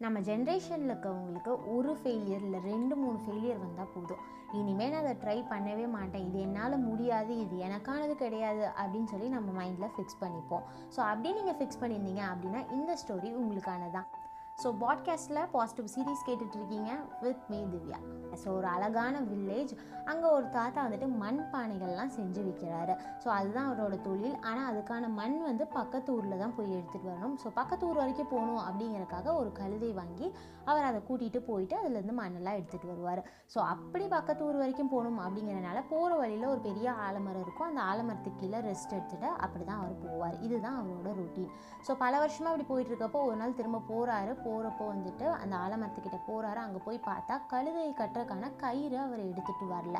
நம்ம ஜென்ரேஷனில் இருக்கவங்களுக்கு ஒரு ஃபெயிலியர் இல்லை ரெண்டு மூணு ஃபெயிலியர் வந்தால் போதும். இனிமேல் நான் அதை ட்ரை பண்ணவே மாட்டேன். இது என்னால் முடியாது இது எனக்கானது கிடையாது அப்படின்னு சொல்லி நம்ம மைண்டில் ஃபிக்ஸ் பண்ணிப்போம். ஸோ அப்படியே நீங்கள் ஃபிக்ஸ் பண்ணியிருந்தீங்க அப்படின்னா இந்த ஸ்டோரி உங்களுக்கானதான் ஸோ பாட்காஸ்ட்டில் பாசிட்டிவ் சீரீஸ் கேட்டுட்ருக்கீங்க வித் மீ திவ்யா. ஸோ ஒரு அழகான வில்லேஜ் அங்கே ஒரு தாத்தா வந்துட்டு மண் பானைகள்லாம் செஞ்சு விற்கிறாரு ஸோ அதுதான் அவரோட தொழில். ஆனால் அதுக்கான மண் வந்து பக்கத்து ஊரில் தான் போய் எடுத்துகிட்டு வரணும். ஸோ பக்கத்து ஊர் வரைக்கும் போகணும் அப்படிங்கிறக்காக ஒரு கழுதை வாங்கி அவர் அதை கூட்டிகிட்டு போயிட்டு அதுலேருந்து மண்ணெல்லாம் எடுத்துகிட்டு வருவார். ஸோ அப்படி பக்கத்து ஊர் வரைக்கும் போகணும் அப்படிங்கிறனால போகிற வழியில் ஒரு பெரிய ஆலமரம் இருக்கும். அந்த ஆலமரத்துக்கு கீழே ரெஸ்ட் எடுத்துகிட்டு அப்படி தான் அவர் போவார். இதுதான் அவரோட ரொட்டீன் ஸோ பல வருஷமாக அப்படி போயிட்டு இருக்கப்போ ஒரு நாள் திரும்ப போகிறாரு போகிறப்போ வந்துட்டு அந்த ஆலமரத்துக்கிட்ட போகிறாரு அங்கே போய் பார்த்தா கழுதை கட்டுற கட்டுறதுக்கான கயிறு அவர் எடுத்துகிட்டு வரல.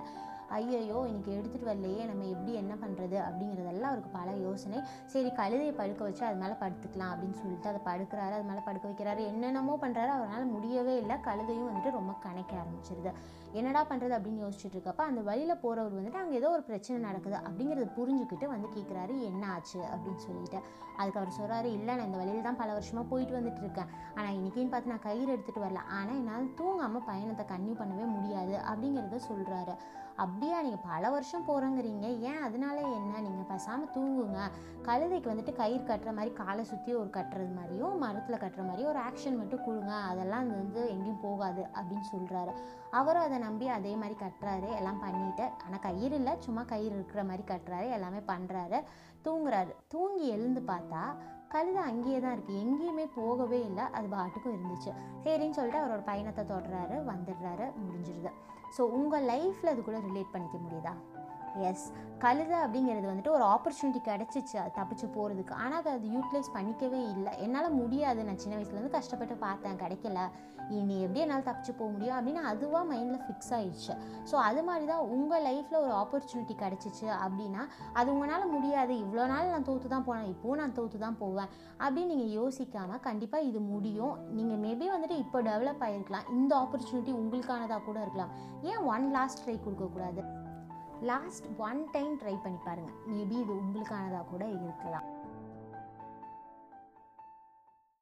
ஐயையோ இன்னைக்கு எடுத்துகிட்டு வரலையே நம்ம எப்படி என்ன பண்ணுறது அப்படிங்கிறதெல்லாம் அவருக்கு பல யோசனை. சரி கழுதையை படுக்க வச்சு அது மேலே படுத்துக்கலாம் அப்படின்னு சொல்லிட்டு அதை படுக்கிறாரு அது மேலே படுக்க வைக்கிறாரு. என்னென்னமோ பண்ணுறாரு அவரால் முடியவே இல்லை. கழுதையும் வந்துட்டு ரொம்ப கணக்க ஆரம்பிச்சிருது. என்னடா பண்ணுறது அப்படின்னு யோசிச்சுட்டு இருக்கப்ப அந்த வழியில் போகிறவர் வந்துட்டு அங்கே ஏதோ ஒரு பிரச்சனை நடக்குது அப்படிங்கிறத புரிஞ்சுக்கிட்டு வந்து கேட்குறாரு என்ன ஆச்சு? அப்படின்னு சொல்லிட்டு. அதுக்கு அவர் சொல்கிறாரு இல்லை நான் இந்த வழியில் தான் பல வருஷமாக போயிட்டு வந்துட்டு இருக்கேன். ஆனால் இன்றைக்கின்னு பார்த்து நான் கயிறு எடுத்துகிட்டு வரல. ஆனால் என்னால் தூங்காமல் பயணத்தை கன்னியூ பண்ணவே முடியாது. அப்படிங்கிறத சொல்கிறாரு அப்படியா நீங்கள் பல வருஷம் போகிறோங்கிறீங்க ஏன் அதனால என்ன? நீங்கள் பேசாமல் தூங்குங்க. கழுதைக்கு வந்துட்டு கயிறு கட்டுற மாதிரி காலை சுற்றி ஒரு கட்டுறது மாதிரியும் மரத்தில் கட்டுற மாதிரியும் ஒரு ஆக்ஷன் மட்டும் கொடுங்க. அதெல்லாம் அது வந்து எங்கேயும் போகாது அப்படின்னு சொல்கிறாரு அவரும் அதை நம்பி அதே மாதிரி கட்டுறாரு. எல்லாம் பண்ணிட்டு ஆனால் கயிறு இல்லை சும்மா கயிறு இருக்கிற மாதிரி கட்டுறாரு. எல்லாமே பண்ணுறாரு தூங்குறாரு. தூங்கி எழுந்து பார்த்தா கழுதை அங்கேயே தான் இருக்குது எங்கேயுமே போகவே இல்லை. அது பாட்டுக்கும் இருந்துச்சு. சரின்னு சொல்லிட்டு அவரோட பயணத்தை தொடர்றாரு வந்துடுறாரு முடிஞ்சிருது. ஸோ உங்கள் லைஃப்பில் அது கூட ரிலேட் பண்ணிக்க முடியுதா? எஸ் கழுதை அப்படிங்கிறது வந்துட்டு ஒரு ஆப்பர்ச்சுனிட்டி கிடச்சிச்சு. அது தப்பிச்சு போகிறதுக்கு ஆனால் அதை அது யூட்டிலைஸ் பண்ணிக்கவே இல்லை. என்னால் முடியாது. நான் சின்ன வயசுலேருந்து கஷ்டப்பட்டு பார்த்தேன். கிடைக்கல. இனி எப்படி என்னால் தப்பிச்சு போக முடியும் அப்படின்னு அதுவாக மைண்டில் ஃபிக்ஸ் ஆயிடுச்சு. ஸோ அது மாதிரி தான் உங்கள் லைஃப்பில் ஒரு ஆப்பர்ச்சுனிட்டி கிடச்சிச்சு அப்படின்னா அது உங்களால் முடியாது. இவ்வளோ நாள் நான் தோற்று தான் போனேன். இப்போவும் நான் தோற்று தான் போவேன். அப்படின்னு நீங்கள் யோசிக்காமல் கண்டிப்பாக இது முடியும். நீங்கள் மேபி வந்துட்டு இப்போ டெவலப் ஆகிருக்கலாம் இந்த ஆப்பர்ச்சுனிட்டி உங்களுக்கானதாக கூட இருக்கலாம். ஏன் ஒன் லாஸ்ட் ட்ரை கொடுக்கக்கூடாது? லாஸ்ட் ஒன் டைம் ட்ரை பண்ணி பாருங்கள் மேபி இது உங்களுக்கானதாக கூட இருக்கலாம்.